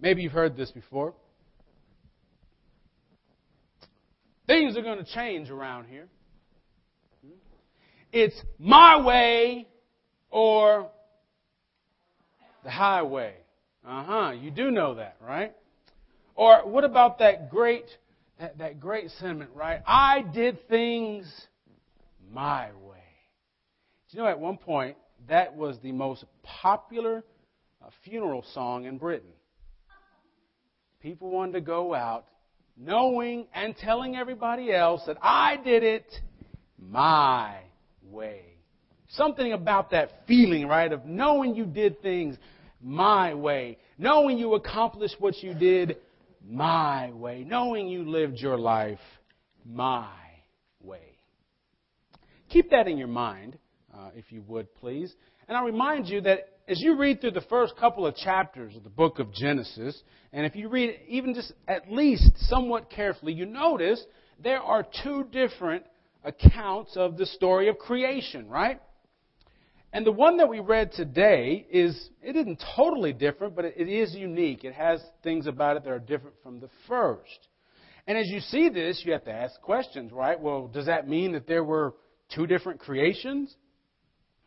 Maybe you've heard this before. Things are going to change around here. It's my way or the highway. Uh huh. You do know that, right? Or what about that great that, that great sentiment, right? I did things my way. Do you know at one point that was the most popular uh, funeral song in Britain? People wanted to go out knowing and telling everybody else that I did it my way. Something about that feeling, right, of knowing you did things my way, knowing you accomplished what you did my way, knowing you lived your life my way. Keep that in your mind, uh, if you would, please. And I remind you that as you read through the first couple of chapters of the book of Genesis, and if you read even just at least somewhat carefully, you notice there are two different accounts of the story of creation, right? And the one that we read today is, it isn't totally different, but it is unique. It has things about it that are different from the first. And as you see this, you have to ask questions, right? Well, does that mean that there were two different creations?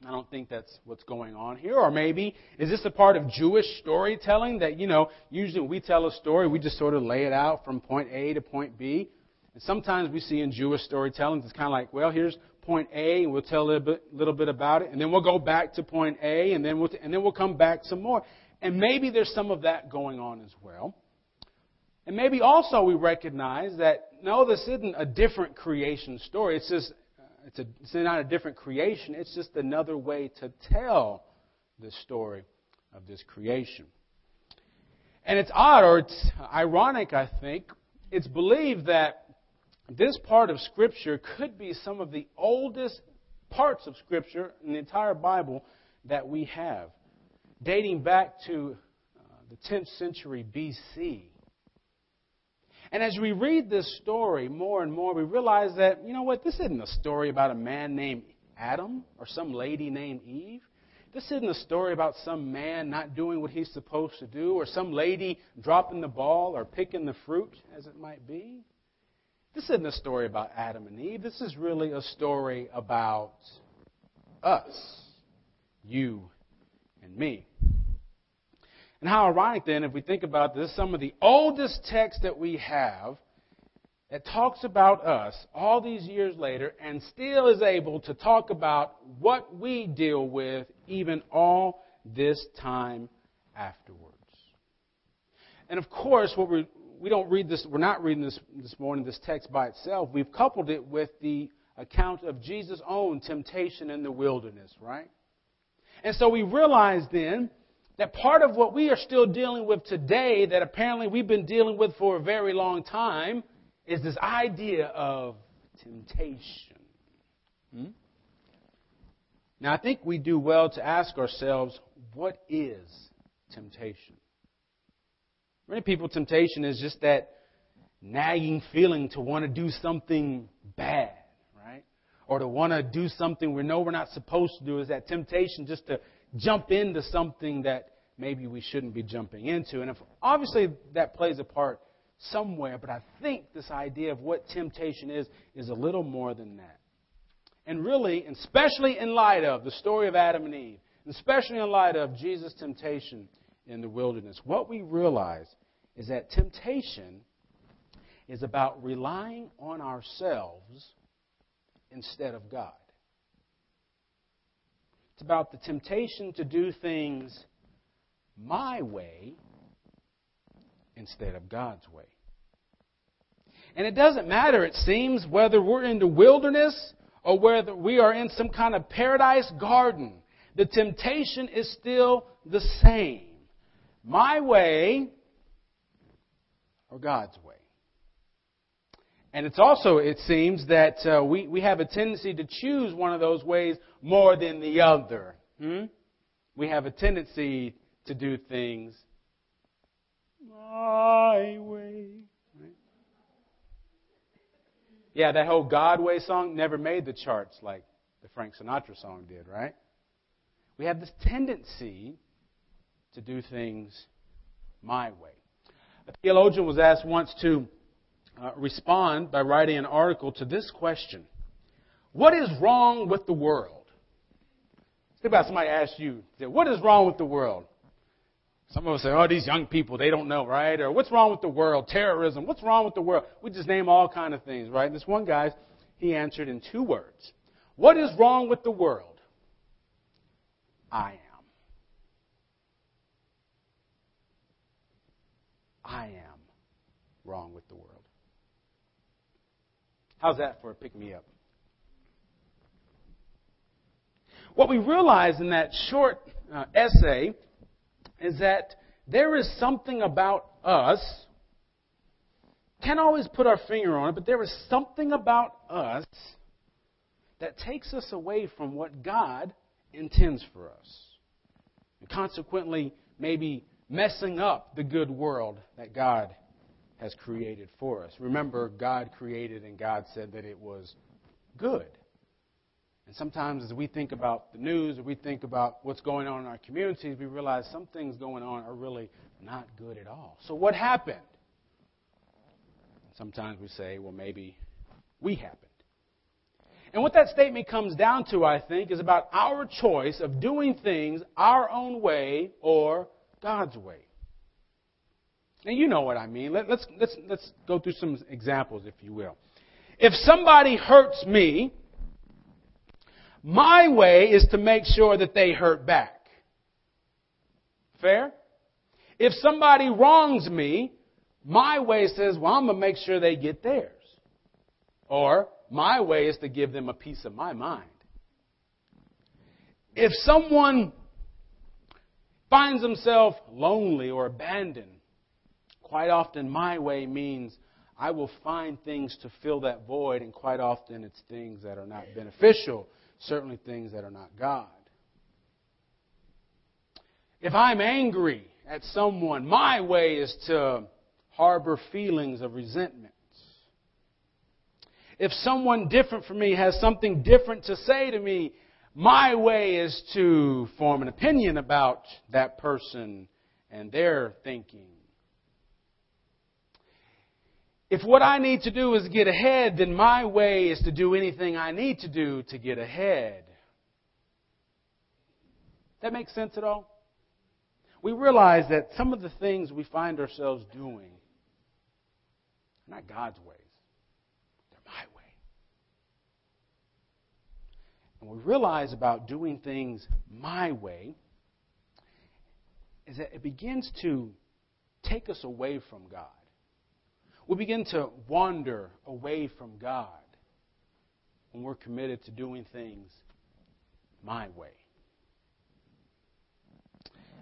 I don't think that's what's going on here. Or maybe, is this a part of Jewish storytelling that, you know, usually we tell a story, we just sort of lay it out from point A to point B. And sometimes we see in Jewish storytelling, it's kind of like, well, here's point A, and we'll tell a little bit, little bit about it, and then we'll go back to point A, and then we'll, and then we'll come back some more. And maybe there's some of that going on as well. And maybe also we recognize that no, this isn't a different creation story. It's just it's, a, it's not a different creation. It's just another way to tell the story of this creation. And it's odd, or it's ironic, I think. It's believed that this part of Scripture could be some of the oldest parts of Scripture in the entire Bible that we have, dating back to uh, the 10th century BC. And as we read this story more and more, we realize that, you know what, this isn't a story about a man named Adam or some lady named Eve. This isn't a story about some man not doing what he's supposed to do or some lady dropping the ball or picking the fruit, as it might be. This isn't a story about Adam and Eve. This is really a story about us, you and me. And how ironic then, if we think about this, some of the oldest texts that we have that talks about us all these years later and still is able to talk about what we deal with even all this time afterwards. And of course, what we're we don't read this, we're not reading this this morning, this text by itself. We've coupled it with the account of Jesus' own temptation in the wilderness, right? And so we realize then that part of what we are still dealing with today, that apparently we've been dealing with for a very long time, is this idea of temptation. Hmm? Now, I think we do well to ask ourselves, what is temptation? many people, temptation is just that nagging feeling to want to do something bad? Or to want to do something we know we're not supposed to do is that temptation just to jump into something that maybe we shouldn't be jumping into. And if, obviously that plays a part somewhere, but I think this idea of what temptation is is a little more than that. And really, especially in light of the story of Adam and Eve, and especially in light of Jesus' temptation in the wilderness, what we realize is that temptation is about relying on ourselves instead of God. It's about the temptation to do things my way instead of God's way. And it doesn't matter, it seems, whether we're in the wilderness or whether we are in some kind of paradise garden. The temptation is still the same. My way or God's way. And it's also, it seems, that uh, we, we have a tendency to choose one of those ways more than the other. Hmm? We have a tendency to do things my way. Right? Yeah, that whole God way song never made the charts like the Frank Sinatra song did, right? We have this tendency to do things my way. A theologian was asked once to uh, respond by writing an article to this question What is wrong with the world? Think about somebody asked you, What is wrong with the world? Some of us say, oh, these young people, they don't know, right? Or what's wrong with the world? Terrorism. What's wrong with the world? We just name all kind of things, right? And this one guy, he answered in two words. What is wrong with the world? I am. I am wrong with the world. How's that for a pick me up? What we realize in that short uh, essay is that there is something about us, can't always put our finger on it, but there is something about us that takes us away from what God intends for us. And consequently, maybe messing up the good world that God has created for us. Remember, God created and God said that it was good. And sometimes as we think about the news or we think about what's going on in our communities, we realize some things going on are really not good at all. So what happened? Sometimes we say, well, maybe we happened. And what that statement comes down to, I think, is about our choice of doing things our own way or God's way. And you know what I mean. Let, us let's, let's go through some examples, if you will. If somebody hurts me, my way is to make sure that they hurt back. Fair? If somebody wrongs me, my way says, well, I'm going to make sure they get theirs. Or my way is to give them a piece of my mind. If someone finds himself lonely or abandoned, quite often my way means I will find things to fill that void, and quite often it's things that are not beneficial certainly things that are not God. If I'm angry at someone, my way is to harbor feelings of resentment. If someone different from me has something different to say to me, my way is to form an opinion about that person and their thinking. If what I need to do is get ahead, then my way is to do anything I need to do to get ahead. That makes sense at all? We realize that some of the things we find ourselves doing are not God's ways. They're my way. And we realize about doing things my way is that it begins to take us away from God we begin to wander away from God when we're committed to doing things my way.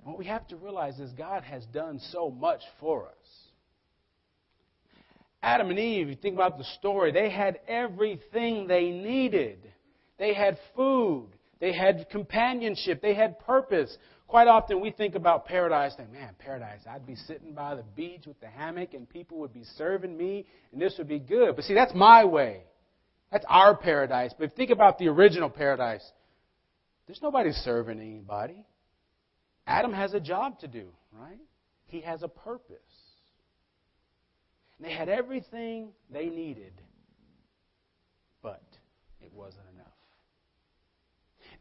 And what we have to realize is God has done so much for us. Adam and Eve, you think about the story, they had everything they needed. They had food, they had companionship, they had purpose. Quite often we think about paradise, and man, paradise, I'd be sitting by the beach with the hammock and people would be serving me and this would be good. But see, that's my way. That's our paradise. But think about the original paradise. There's nobody serving anybody. Adam has a job to do, right? He has a purpose. And they had everything they needed, but it wasn't enough.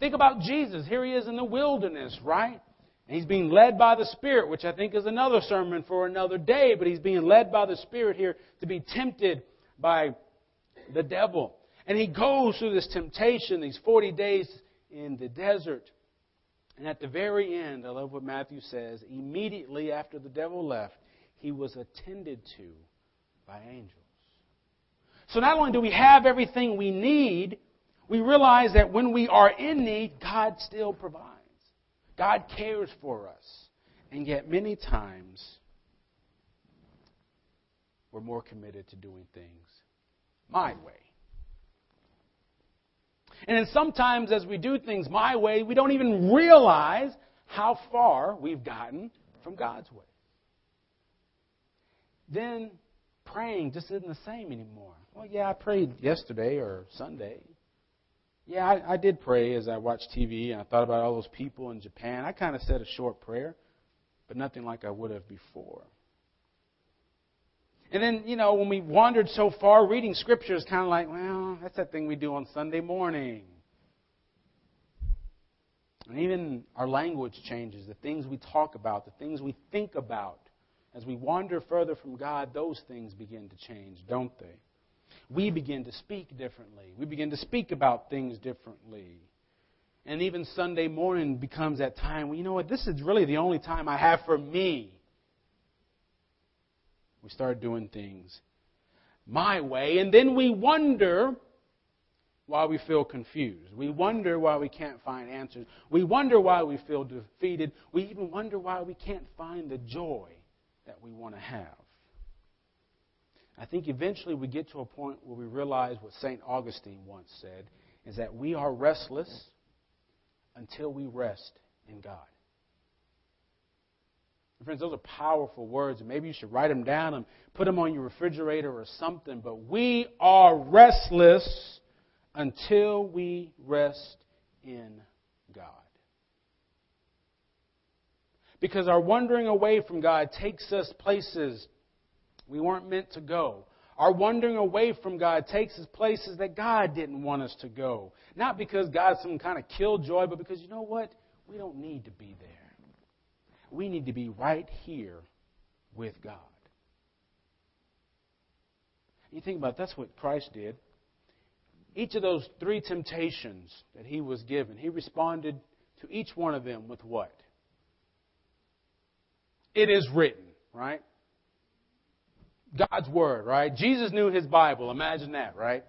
Think about Jesus. Here he is in the wilderness, right? And he's being led by the Spirit, which I think is another sermon for another day, but he's being led by the Spirit here to be tempted by the devil. And he goes through this temptation, these 40 days in the desert. And at the very end, I love what Matthew says, immediately after the devil left, he was attended to by angels. So not only do we have everything we need, we realize that when we are in need, God still provides. God cares for us. And yet, many times, we're more committed to doing things my way. And then sometimes, as we do things my way, we don't even realize how far we've gotten from God's way. Then praying just isn't the same anymore. Well, yeah, I prayed yesterday or Sunday. Yeah, I, I did pray as I watched TV and I thought about all those people in Japan. I kind of said a short prayer, but nothing like I would have before. And then, you know, when we wandered so far, reading scripture is kind of like, well, that's that thing we do on Sunday morning. And even our language changes. The things we talk about, the things we think about. As we wander further from God, those things begin to change, don't they? We begin to speak differently. We begin to speak about things differently. And even Sunday morning becomes that time well, you know what? This is really the only time I have for me. We start doing things my way, and then we wonder why we feel confused. We wonder why we can't find answers. We wonder why we feel defeated. We even wonder why we can't find the joy that we want to have. I think eventually we get to a point where we realize what St. Augustine once said is that we are restless until we rest in God. Friends, those are powerful words, and maybe you should write them down and put them on your refrigerator or something. But we are restless until we rest in God. Because our wandering away from God takes us places we weren't meant to go. Our wandering away from God takes us places that God didn't want us to go. Not because God's some kind of killjoy, but because you know what? We don't need to be there. We need to be right here with God. You think about it, that's what Christ did. Each of those three temptations that he was given, he responded to each one of them with what? It is written, right? God's Word, right? Jesus knew his Bible. Imagine that, right?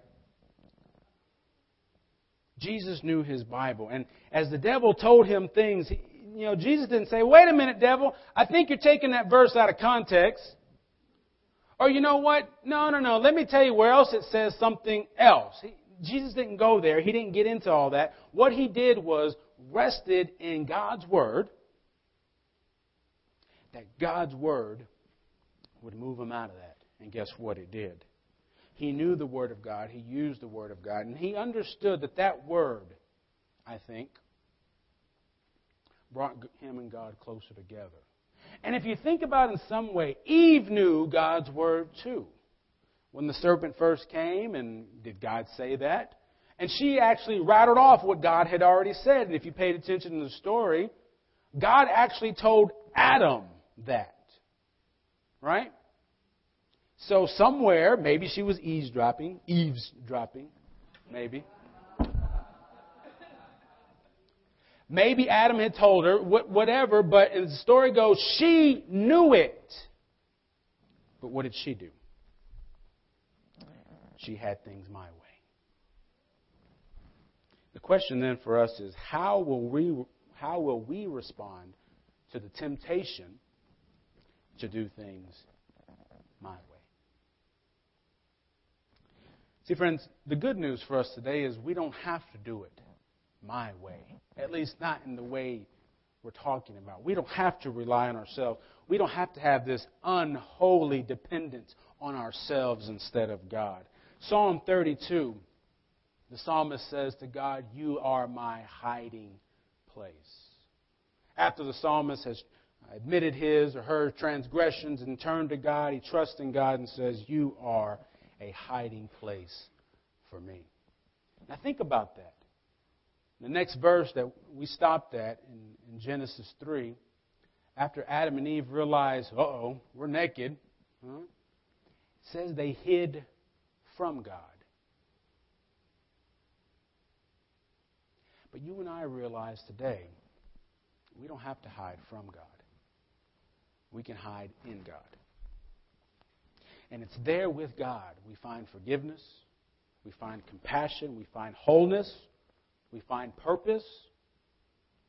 Jesus knew his Bible. And as the devil told him things, you know, Jesus didn't say, wait a minute, devil, I think you're taking that verse out of context. Or you know what? No, no, no. Let me tell you where else it says something else. He, Jesus didn't go there. He didn't get into all that. What he did was rested in God's Word, that God's Word would move him out of that. And guess what it did? He knew the Word of God. He used the Word of God. And he understood that that Word, I think, brought him and God closer together. And if you think about it in some way, Eve knew God's Word too. When the serpent first came, and did God say that? And she actually rattled off what God had already said. And if you paid attention to the story, God actually told Adam that. Right? So somewhere, maybe she was eavesdropping, eavesdropping, maybe. Maybe Adam had told her, whatever, but the story goes, she knew it. But what did she do? She had things my way. The question then for us is how will we, how will we respond to the temptation to do things my way? See, friends, the good news for us today is we don't have to do it my way. At least not in the way we're talking about. We don't have to rely on ourselves. We don't have to have this unholy dependence on ourselves instead of God. Psalm 32, the psalmist says to God, You are my hiding place. After the psalmist has admitted his or her transgressions and turned to God, he trusts in God and says, You are a hiding place for me. Now think about that. The next verse that we stopped at in, in Genesis 3, after Adam and Eve realized, uh oh, we're naked, huh? says they hid from God. But you and I realize today we don't have to hide from God. We can hide in God. And it's there with God we find forgiveness, we find compassion, we find wholeness, we find purpose,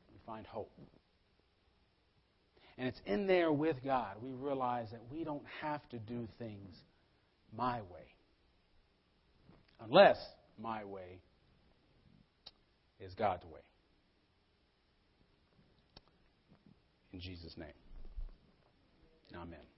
we find hope. And it's in there with God we realize that we don't have to do things my way. Unless my way is God's way. In Jesus' name. Amen.